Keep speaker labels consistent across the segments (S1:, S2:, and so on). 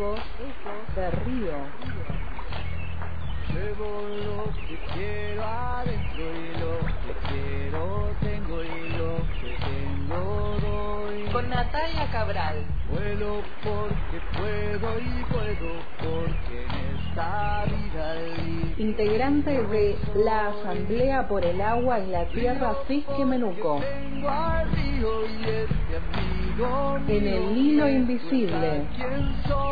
S1: ecos, de río.
S2: Llevo lo que quiero adentro y lo que quiero tengo y lo que tengo doy.
S1: Con Natalia Cabral.
S2: Vuelo porque puedo y puedo porque en esta vida.
S1: Integrante de la Asamblea por el Agua y la Tierra Fisque Menuco.
S2: Este amigo
S1: En el hilo invisible.
S2: quién soy.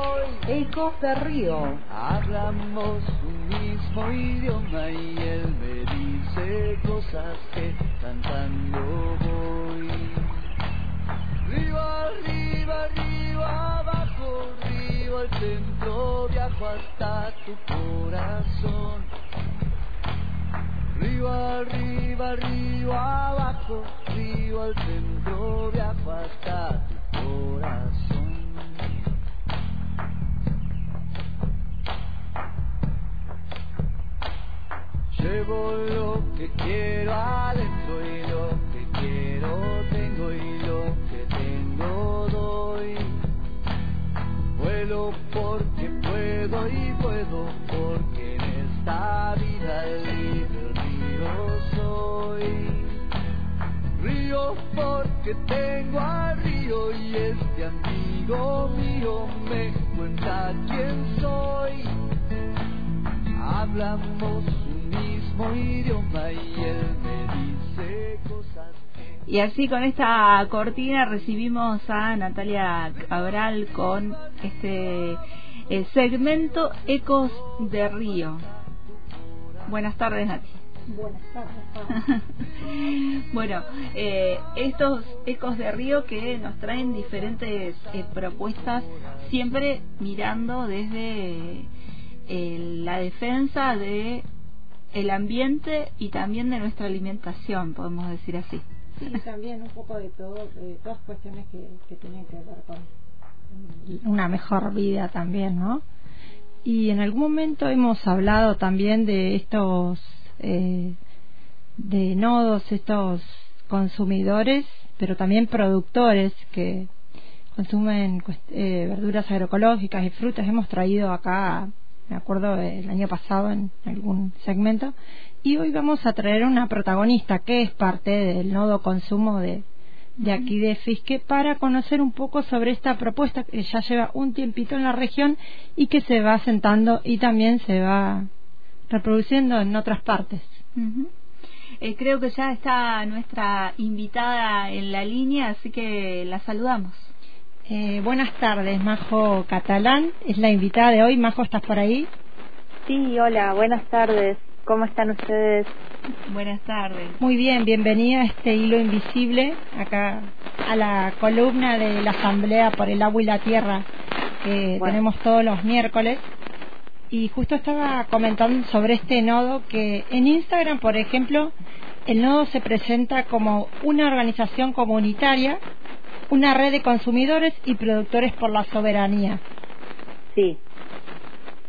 S1: Ecos de río.
S2: Hablamos un mismo idioma y él me dice cosas que cantando voy. Arriba, arriba, arriba, abajo, arriba, al centro, viajo hasta tu corazón. Arriba, arriba, arriba, abajo, arriba, al centro, viajo hasta tu corazón. Llevo lo que quiero adentro y lo que quiero tengo y lo que tengo doy. Vuelo porque puedo y puedo porque en esta vida libre río soy. Río porque tengo al río y este amigo mío me cuenta quién soy. Hablamos mismo idioma y él me dice cosas que
S3: Y así con esta cortina recibimos a Natalia Cabral con este eh, segmento Ecos de Río. Buenas tardes, Nati.
S4: Buenas tardes.
S3: bueno, eh, estos ecos de río que nos traen diferentes eh, propuestas, siempre mirando desde eh, la defensa de el ambiente y también de nuestra alimentación, podemos decir así.
S4: Sí, también un poco de todo, de todas cuestiones que, que tienen que ver con una mejor vida también, ¿no? Y en algún momento hemos hablado también de estos, eh, de nodos, estos consumidores, pero también productores que consumen eh, verduras agroecológicas y frutas. Hemos traído acá, me acuerdo el año pasado en algún segmento, y hoy vamos a traer una protagonista que es parte del nodo consumo de, de aquí de Fisque para conocer un poco sobre esta propuesta que ya lleva un tiempito en la región y que se va asentando y también se va reproduciendo en otras partes.
S3: Eh, creo que ya está nuestra invitada en la línea, así que la saludamos.
S4: Eh, buenas tardes, Majo Catalán, es la invitada de hoy. Majo, ¿estás por ahí?
S5: Sí, hola, buenas tardes. ¿Cómo están ustedes?
S3: Buenas tardes.
S4: Muy bien, bienvenida a este hilo invisible, acá a la columna de la Asamblea por el Agua y la Tierra que
S5: Bueno.
S4: tenemos todos los miércoles. Y justo estaba comentando sobre este nodo que en Instagram, por ejemplo, el nodo se presenta como una organización comunitaria, una red de consumidores y productores por la soberanía.
S5: Sí,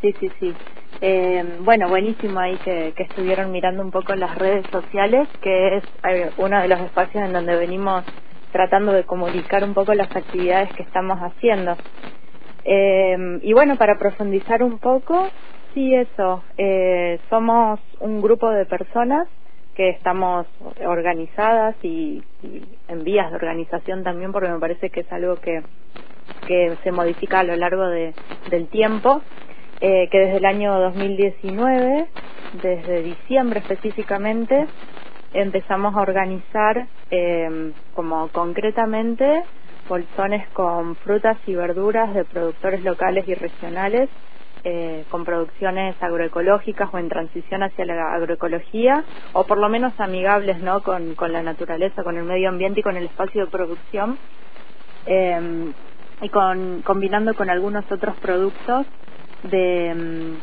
S5: sí, sí, sí. Eh, bueno, buenísimo ahí que, que estuvieron mirando un poco las redes sociales, que es eh, uno de los espacios en donde venimos tratando de comunicar un poco las actividades que estamos haciendo. Eh, y bueno, para profundizar un poco, sí, eso, eh, somos un grupo de personas que estamos organizadas y, en vías de organización también, porque me parece que es algo que, que se modifica a lo largo de, del tiempo, eh, que desde el año 2019, desde diciembre específicamente, empezamos a organizar eh, como concretamente bolsones con frutas y verduras de productores locales y regionales eh, con producciones agroecológicas o en transición hacia la agroecología o por lo menos amigables no con, con la naturaleza, con el medio ambiente y con el espacio de producción eh, y con, combinando con algunos otros productos de mm,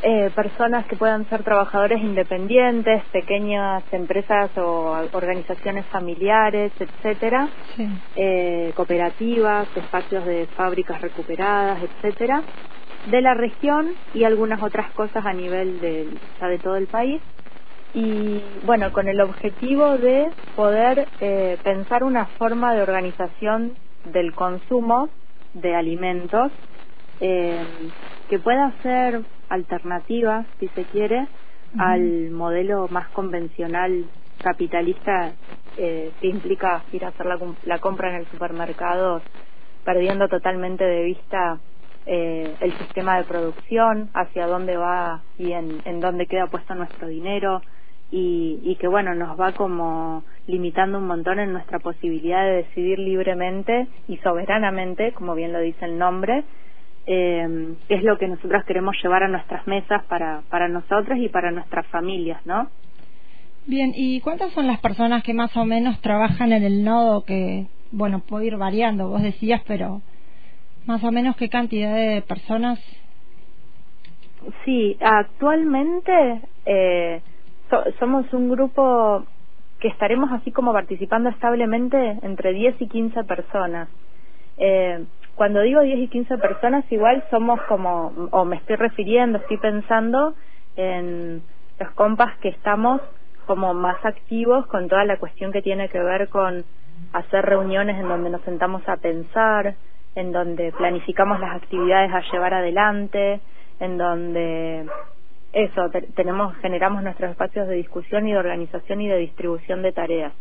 S5: eh, personas que puedan ser trabajadores independientes, pequeñas empresas o organizaciones familiares, etcétera,
S4: Sí.
S5: eh, cooperativas, espacios de fábricas recuperadas, etcétera, de la región y algunas otras cosas a nivel ya de todo el país. Y bueno, con el objetivo de poder eh, pensar una forma de organización del consumo de alimentos eh, que pueda ser alternativa, si se quiere, al modelo más convencional capitalista eh, que implica ir a hacer la, la, compra en el supermercado, perdiendo totalmente de vista eh, el sistema de producción, hacia dónde va y en, dónde queda puesto nuestro dinero, y, y que bueno nos va como limitando un montón en nuestra posibilidad de decidir libremente y soberanamente, como bien lo dice el nombre, eh, es lo que nosotros queremos llevar a nuestras mesas para, para nosotros y para nuestras familias, ¿no?
S4: Bien, ¿y cuántas son las personas que más o menos trabajan en el nodo que, bueno, puede ir variando, vos decías, pero más o menos qué cantidad de personas?
S5: Sí, actualmente eh, somos un grupo que estaremos así como participando establemente entre 10 y 15 personas. Eh, cuando digo 10 y 15 personas, igual somos como, o me estoy refiriendo, estoy pensando en los compas que estamos como más activos con toda la cuestión que tiene que ver con hacer reuniones en donde nos sentamos a pensar, en donde planificamos las actividades a llevar adelante, en donde eso, tenemos, generamos nuestros espacios de discusión y de organización y de distribución de tareas.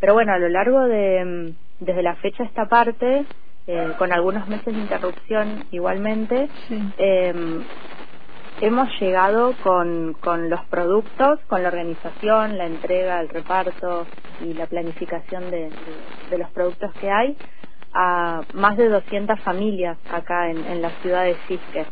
S5: Pero bueno, a lo largo de, mm, desde la fecha esta parte, eh, con algunos meses de interrupción igualmente, eh, hemos llegado con, con los productos, con la organización, la entrega, el reparto y la planificación de, de, los productos que hay a más de 200 familias acá en, en la ciudad de Cisque.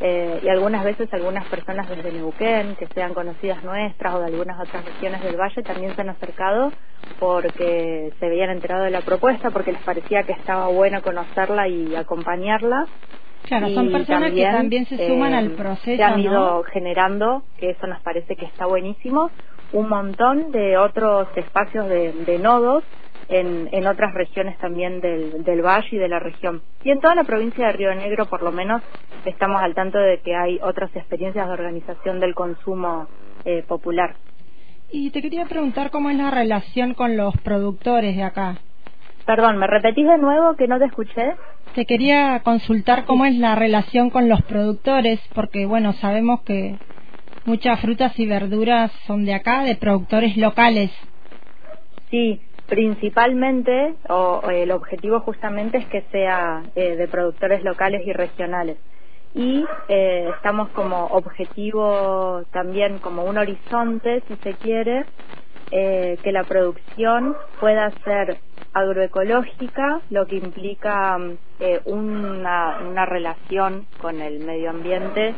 S5: Eh, y algunas veces algunas personas desde Neuquén, que sean conocidas nuestras o de algunas otras regiones del valle, también se han acercado porque se habían enterado de la propuesta, porque les parecía que estaba bueno conocerla y acompañarla.
S4: Claro, son personas que también se suman al eh, proceso. Se
S5: han ido generando, que eso nos parece que está buenísimo, un montón de otros espacios de, de nodos en, en otras regiones también del, del valle y de la región. Y en toda la provincia de Río Negro, por lo menos, estamos al tanto de que hay otras experiencias de organización del consumo eh, popular.
S4: Y te quería preguntar cómo es la relación con los productores de acá.
S5: Perdón, ¿me repetís de nuevo que no te escuché?
S4: Te quería consultar cómo es la relación con los productores, porque bueno, sabemos que muchas frutas y verduras son de acá, de productores locales.
S5: Sí, principalmente o, el objetivo justamente es que sea eh, de productores locales y regionales. Y eh, estamos como objetivo también como un horizonte si se quiere eh, que la producción pueda ser agroecológica lo que implica una, una relación con el medio ambiente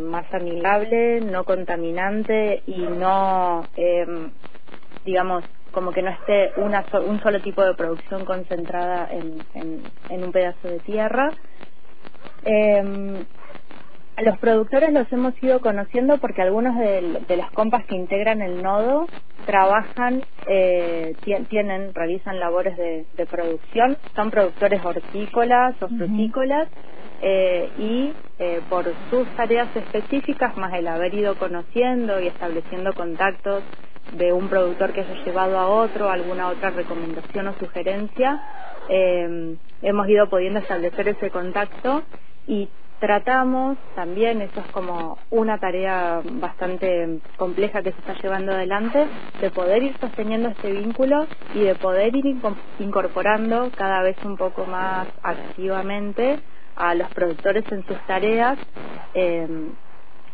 S5: más amigable no contaminante y no digamos como que no esté una un solo tipo de producción concentrada en, en, un pedazo de tierra. Eh, los productores los hemos ido conociendo porque algunos de, de las compas que integran el nodo trabajan, eh, tienen, realizan labores de, de, producción, son productores hortícolas o frutícolas eh, y eh, por sus tareas específicas, más el haber ido conociendo y estableciendo contactos de un productor que haya llevado a otro, alguna otra recomendación o sugerencia, eh, hemos ido pudiendo establecer ese contacto y tratamos también, eso es como una tarea bastante compleja que se está llevando adelante, de poder ir sosteniendo este vínculo y de poder ir incorporando cada vez un poco más activamente a los productores en sus tareas. Eh,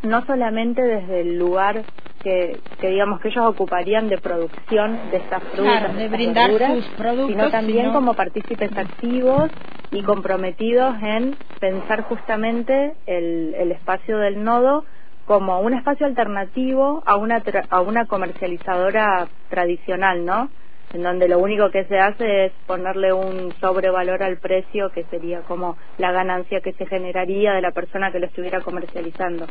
S5: no solamente desde el lugar que, que digamos que ellos ocuparían de producción de estas frutas,
S4: de brindar sus productos,
S5: sino también como partícipes activos y comprometidos en pensar justamente el, el espacio del nodo como un espacio alternativo a una a una comercializadora tradicional, ¿no? En donde lo único que se hace es ponerle un sobrevalor al precio que sería como la ganancia que se generaría de la persona que lo estuviera comercializando,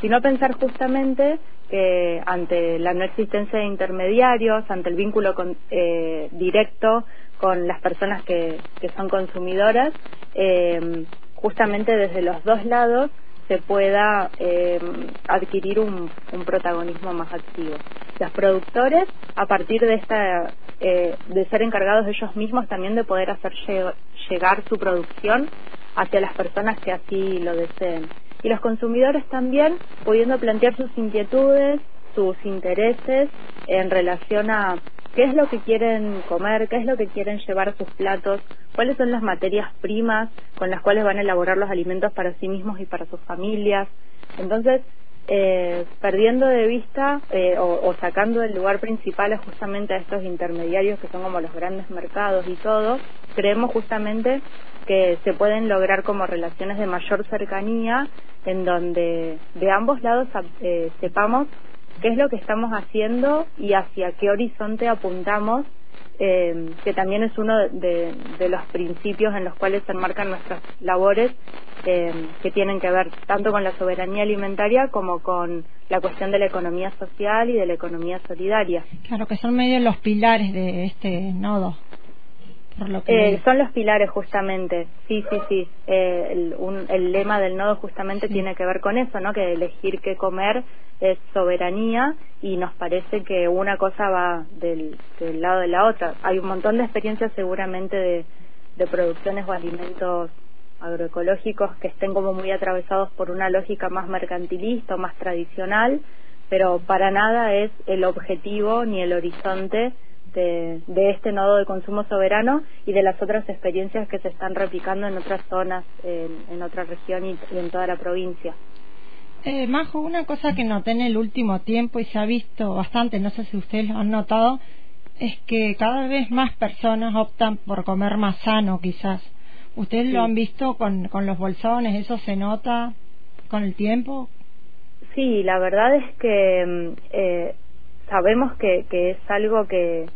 S5: sino pensar justamente que ante la no existencia de intermediarios, ante el vínculo eh, directo con las personas que, que son consumidoras, eh, justamente desde los dos lados se pueda eh, adquirir un, un, protagonismo más activo. Los productores, a partir de esta, eh, de ser encargados ellos mismos también de poder hacer llegar su producción hacia las personas que así lo deseen. Y los consumidores también pudiendo plantear sus inquietudes, sus intereses en relación a qué es lo que quieren comer, qué es lo que quieren llevar a sus platos, cuáles son las materias primas con las cuales van a elaborar los alimentos para sí mismos y para sus familias. Entonces, eh, perdiendo de vista eh, o, sacando del lugar principal justamente a estos intermediarios que son como los grandes mercados y todo, creemos justamente que se pueden lograr como relaciones de mayor cercanía en donde de ambos lados eh, sepamos qué es lo que estamos haciendo y hacia qué horizonte apuntamos, eh, que también es uno de, los principios en los cuales se enmarcan nuestras labores, eh, que tienen que ver tanto con la soberanía alimentaria como con la cuestión de la economía social y de la economía solidaria.
S4: Claro, que son medio los pilares de este nodo.
S5: Eh, son los pilares justamente, sí, sí, sí. Eh, el, el, lema del nodo justamente tiene que ver con eso, ¿no? Que elegir qué comer es soberanía y nos parece que una cosa va del, del lado de la otra. Hay un montón de experiencias seguramente de, de producciones o alimentos agroecológicos que estén como muy atravesados por una lógica más mercantilista o más tradicional, pero para nada es el objetivo ni el horizonte de, este nodo de consumo soberano y de las otras experiencias que se están replicando en otras zonas, en, otra región y, en toda la provincia.
S4: Eh, Majo, una cosa que noté en el último tiempo y se ha visto bastante, no sé si ustedes lo han notado, es que cada vez más personas optan por comer más sano, quizás. ¿Ustedes lo han visto con, con los bolsones? ¿Eso se nota con el tiempo?
S5: Sí, la verdad es que mm, eh, sabemos que, que es algo que,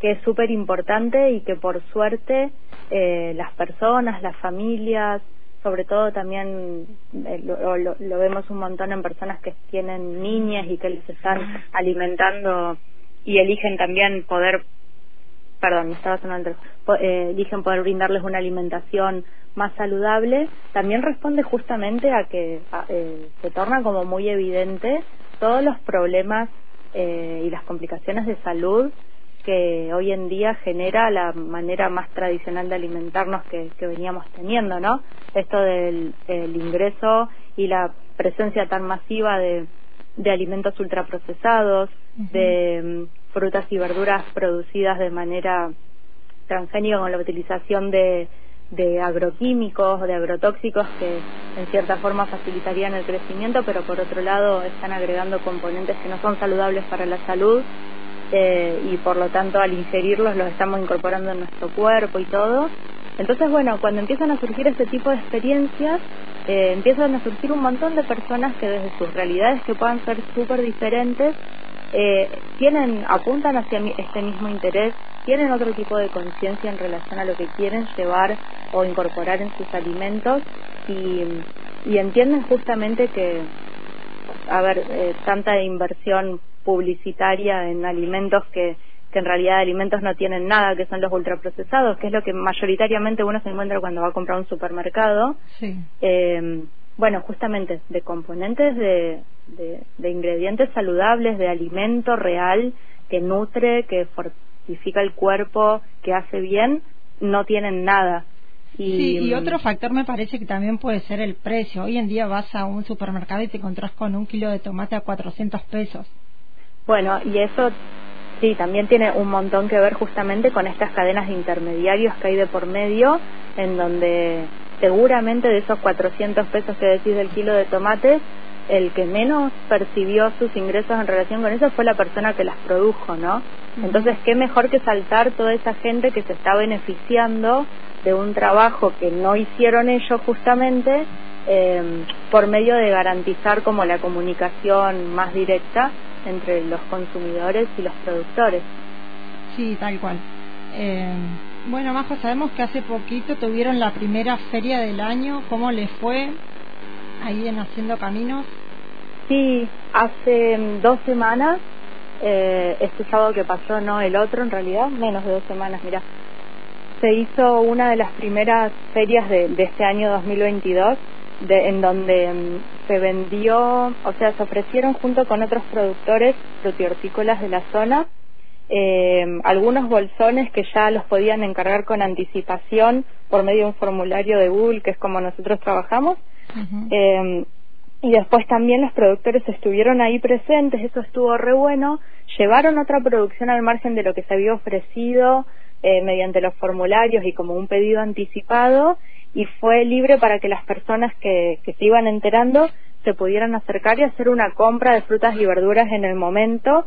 S5: que es súper importante y que por suerte eh, las personas, las familias, sobre todo también eh, lo, lo, vemos un montón en personas que tienen niñas y que les están alimentando y eligen también poder, perdón, me estaba sonando, eh, eligen poder brindarles una alimentación más saludable, también responde justamente a que eh, se torna como muy evidente todos los problemas eh, y las complicaciones de salud que hoy en día genera la manera más tradicional de alimentarnos que, veníamos teniendo, ¿no? Esto del ingreso y la presencia tan masiva de, de alimentos ultraprocesados, de mm, frutas y verduras producidas de manera transgénica con la utilización de, de agroquímicos, de agrotóxicos que en cierta forma facilitarían el crecimiento, pero por otro lado están agregando componentes que no son saludables para la salud eh, y por lo tanto al ingerirlos los estamos incorporando en nuestro cuerpo y todo. Entonces, bueno, cuando empiezan a surgir este tipo de experiencias, eh, empiezan a surgir un montón de personas que desde sus realidades que puedan ser súper diferentes, eh, tienen, apuntan hacia este mismo interés, tienen otro tipo de conciencia en relación a lo que quieren llevar o incorporar en sus alimentos y, y entienden justamente que, a ver, eh, tanta inversión publicitaria en alimentos que, que en realidad alimentos no tienen nada, que son los ultraprocesados, que es lo que mayoritariamente uno se encuentra cuando va a comprar un supermercado. Eh, bueno, justamente de componentes de, de, ingredientes saludables, de alimento real que nutre, que fortifica el cuerpo, que hace bien, no tienen nada.
S4: Y, sí, y otro factor me parece que también puede ser el precio. Hoy en día vas a un supermercado y te encontrás con un kilo de tomate a 400 pesos.
S5: Bueno, y eso sí, también tiene un montón que ver justamente con estas cadenas de intermediarios que hay de por medio, en donde seguramente de esos 400 pesos que decís del kilo de tomate, el que menos percibió sus ingresos en relación con eso fue la persona que las produjo, ¿no? Entonces, qué mejor que saltar toda esa gente que se está beneficiando de un trabajo que no hicieron ellos justamente eh, por medio de garantizar como la comunicación más directa entre los consumidores y los productores.
S4: Sí, tal cual. Eh, bueno, Majo, sabemos que hace poquito tuvieron la primera feria del año. ¿Cómo les fue ahí en Haciendo Caminos?
S5: Sí, hace dos semanas, eh, este sábado que pasó, no el otro en realidad, menos de dos semanas, mira, se hizo una de las primeras ferias de, de este año 2022 de, en donde mm, se vendió, o sea, se ofrecieron junto con otros productores frutihortícolas de la zona eh, algunos bolsones que ya los podían encargar con anticipación por medio de un formulario de Google, que es como nosotros trabajamos. eh, y después también los productores estuvieron ahí presentes, eso estuvo re bueno, llevaron otra producción al margen de lo que se había ofrecido eh, mediante los formularios y como un pedido anticipado y fue libre para que las personas que, se iban enterando se pudieran acercar y hacer una compra de frutas y verduras en el momento,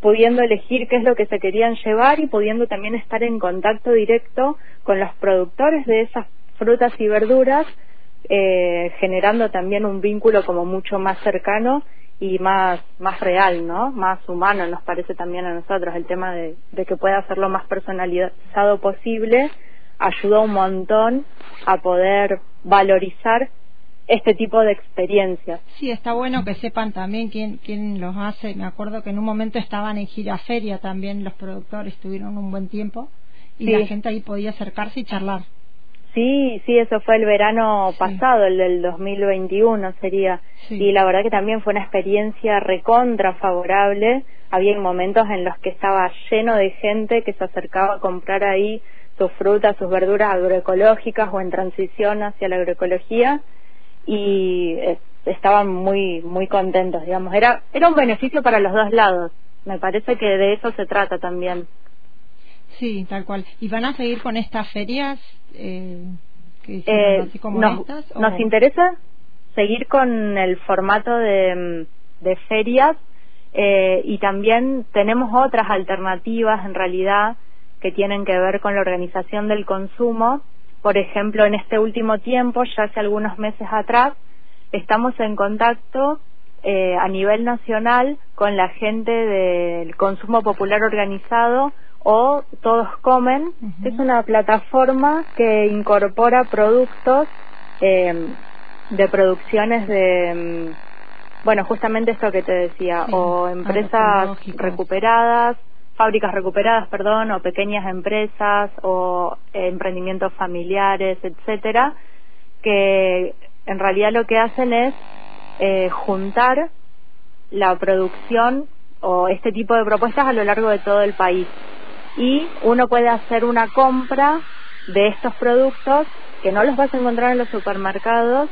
S5: pudiendo elegir qué es lo que se querían llevar y pudiendo también estar en contacto directo con los productores de esas frutas y verduras, eh, generando también un vínculo como mucho más cercano y más más real, ¿no? Más humano nos parece también a nosotros el tema de, de que pueda ser lo más personalizado posible ayuda un montón a poder valorizar este tipo de experiencias.
S4: Sí, está bueno que sepan también quién, quién los hace. Me acuerdo que en un momento estaban en giraferia también los productores, tuvieron un buen tiempo y la gente ahí podía acercarse y charlar.
S5: Sí, sí, eso fue el verano pasado, el del 2021 sería. Y la verdad que también fue una experiencia recontra favorable. Había momentos en los que estaba lleno de gente que se acercaba a comprar ahí sus frutas, sus verduras agroecológicas o en transición hacia la agroecología y eh, estaban muy muy contentos, digamos. Era era un beneficio para los dos lados. Me parece que de eso se trata también.
S4: Sí, tal cual. ¿Y van a seguir con estas ferias eh, que
S5: eh,
S4: así como
S5: nos,
S4: estas? o-
S5: nos interesa seguir con el formato de, de ferias eh, y también tenemos otras alternativas en realidad que tienen que ver con la organización del consumo. Por ejemplo, en este último tiempo, ya hace algunos meses atrás, estamos en contacto eh, a nivel nacional con la gente del consumo popular organizado o Todos Comen, que es una plataforma que incorpora productos eh, de producciones de, mm, bueno, justamente esto que te decía,
S4: Sí,
S5: o empresas recuperadas, fábricas recuperadas, perdón, o pequeñas empresas o eh, emprendimientos familiares, etcétera, que en realidad lo que hacen es eh, juntar la producción o este tipo de propuestas a lo largo de todo el país. Y uno puede hacer una compra de estos productos que no los vas a encontrar en los supermercados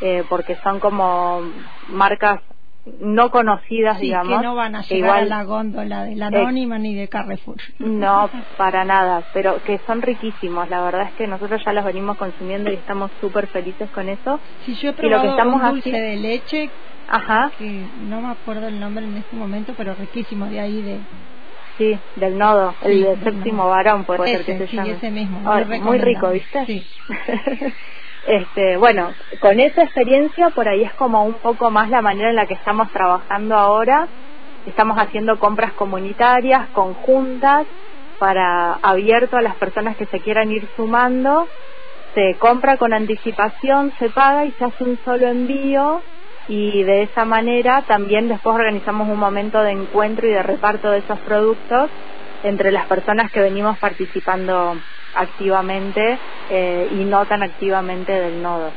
S5: eh, porque son como marcas no conocidas,
S4: Sí,
S5: digamos.
S4: que no van a llegar
S5: igual-
S4: a la góndola de la Anónima ni de Carrefour.
S5: no, para nada, pero que son riquísimos. La verdad es que nosotros ya los venimos consumiendo y estamos súper felices con eso.
S4: Sí, yo he
S5: Y lo
S4: probado
S5: que estamos
S4: un dulce de leche
S5: Ajá,
S4: que no me acuerdo el nombre en este momento, pero riquísimo de ahí de
S5: sí, del nodo, el
S4: Sí, del
S5: séptimo
S4: nodo.
S5: varón puede ser que se
S4: sí,
S5: llame.
S4: ese mismo, muy
S5: rico. ¿viste?
S4: Sí.
S5: este, bueno, con esa experiencia por ahí es como un poco más la manera en la que estamos trabajando ahora. Estamos haciendo compras comunitarias, conjuntas, para abierto a las personas que se quieran ir sumando. Se compra con anticipación, se paga y se hace un solo envío y de esa manera también después organizamos un momento de encuentro y de reparto de esos productos entre las personas que venimos participando activamente eh, y no tan activamente del nodo.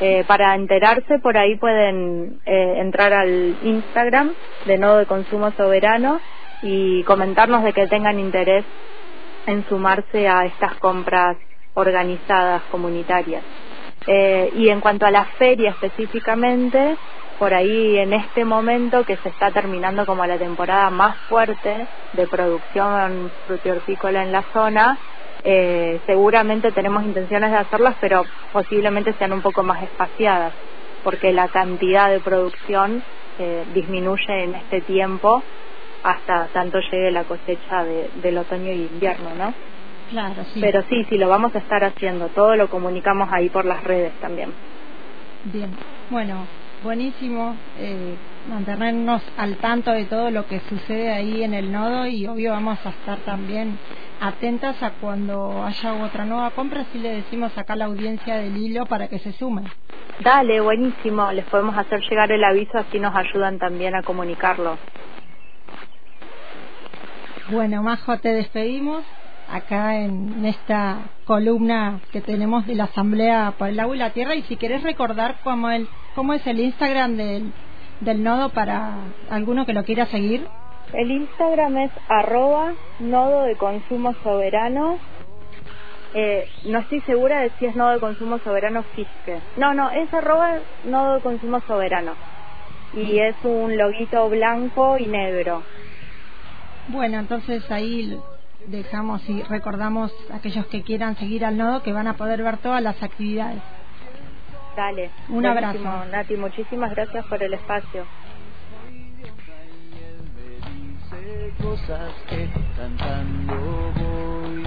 S5: Eh, para enterarse por ahí pueden eh, entrar al Instagram de Nodo de Consumo Soberano y comentarnos de que tengan interés en sumarse a estas compras organizadas comunitarias. Eh, y en cuanto a la feria específicamente, por ahí en este momento que se está terminando como la temporada más fuerte de producción frutihortícola en la zona, eh, seguramente tenemos intenciones de hacerlas, pero posiblemente sean un poco más espaciadas, porque la cantidad de producción eh, disminuye en este tiempo hasta tanto llegue la cosecha de- del otoño y invierno, ¿no?
S4: Claro, sí.
S5: Pero sí, sí, lo vamos a estar haciendo. Todo lo comunicamos ahí por las redes también.
S4: Bien, bueno, buenísimo eh, mantenernos al tanto de todo lo que sucede ahí en el nodo y obvio vamos a estar también atentas a cuando haya otra nueva compra, así le decimos acá a la audiencia del hilo para que se sumen.
S5: Dale, buenísimo. Les podemos hacer llegar el aviso, así nos ayudan también a comunicarlo.
S4: Bueno, Majo, te despedimos acá en esta columna que tenemos de la Asamblea por el Agua y la Tierra y si querés recordar cómo, el, cómo es el Instagram del, del nodo para alguno que lo quiera seguir.
S5: El Instagram es arroba nodo de consumo soberano. Eh, no estoy segura de si es nodo de consumo soberano Fisque. No, no, es arroba nodo de consumo soberano. Y es un loguito blanco y negro.
S4: Bueno, entonces ahí dejamos y recordamos a aquellos que quieran seguir al nodo que van a poder ver todas las actividades.
S5: Dale.
S4: Un abrazo.
S5: Nati, muchísimas gracias por el espacio.
S2: cosas que cantando voy.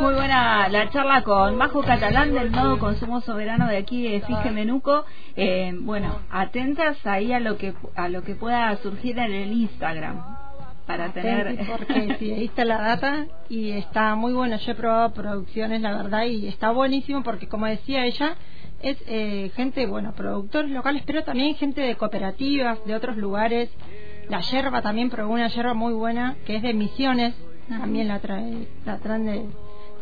S3: Muy buena la charla con Majo Catalán del Nodo Consumo Soberano de aquí de Fije Menuco. Eh, bueno, atentas ahí a lo que a lo que pueda surgir en el Instagram para tener
S4: porque sí, ahí está la data y está muy bueno. Yo he probado producciones, la verdad, y está buenísimo porque como decía ella, es eh, gente, bueno, productores locales, pero también gente de cooperativas, de otros lugares. La yerba también probó una yerba muy buena, que es de Misiones, también la, trae, la traen de,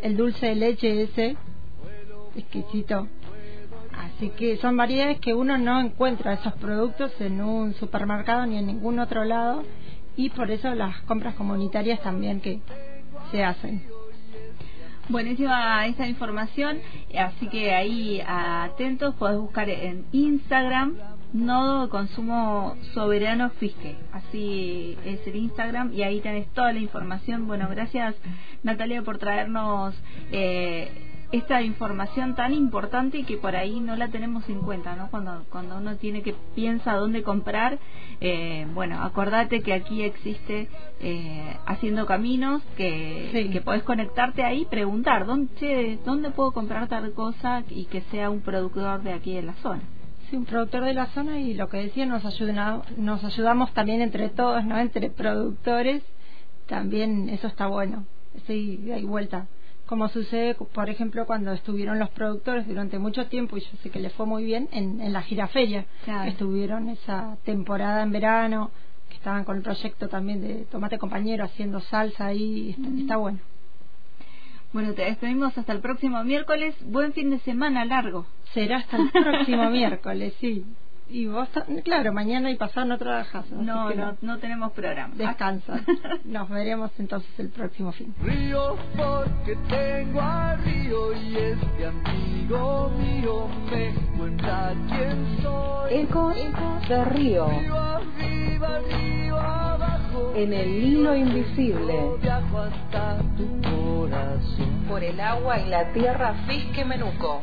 S4: el dulce de leche ese, exquisito. Así que son variedades que uno no encuentra esos productos en un supermercado ni en ningún otro lado y por eso las compras comunitarias también que se hacen.
S3: Buenísima esta información, así que ahí atentos, podés buscar en Instagram Nodo de Consumo Soberano Fisque, así es el Instagram y ahí tenés toda la información. Bueno, gracias Natalia por traernos eh, esta información tan importante y que por ahí no la tenemos en cuenta, ¿no? Cuando, cuando uno tiene que piensa dónde comprar, eh, bueno, acordate que aquí existe eh, Haciendo Caminos, que, que podés conectarte ahí, preguntar, ¿dónde, ¿dónde puedo comprar tal cosa y que sea un productor de aquí de la zona?
S4: Sí, un productor de la zona y lo que decía, nos, ayuda, nos ayudamos también entre todos, ¿no? Entre productores, también eso está bueno, sí, hay vuelta como sucede, por ejemplo, cuando estuvieron los productores durante mucho tiempo, y yo sé que les fue muy bien, en, en la giraferia, estuvieron esa temporada en verano, que estaban con el proyecto también de Tomate Compañero haciendo salsa ahí, está, mm. bueno.
S3: Bueno, te despedimos hasta el próximo miércoles. Buen fin de semana largo.
S4: Será hasta el próximo miércoles, sí. Y vos, claro, mañana y pasado no trabajas.
S3: No, no, no, tenemos programa.
S4: Descansa. Nos veremos entonces el próximo fin.
S2: Río porque tengo a Río y este amigo mío me cuenta quién soy.
S1: Ecos de Río.
S2: arriba, río abajo.
S1: En el hilo invisible.
S2: Viajo hasta tu corazón.
S1: Por el agua y la tierra Fisque Menuco.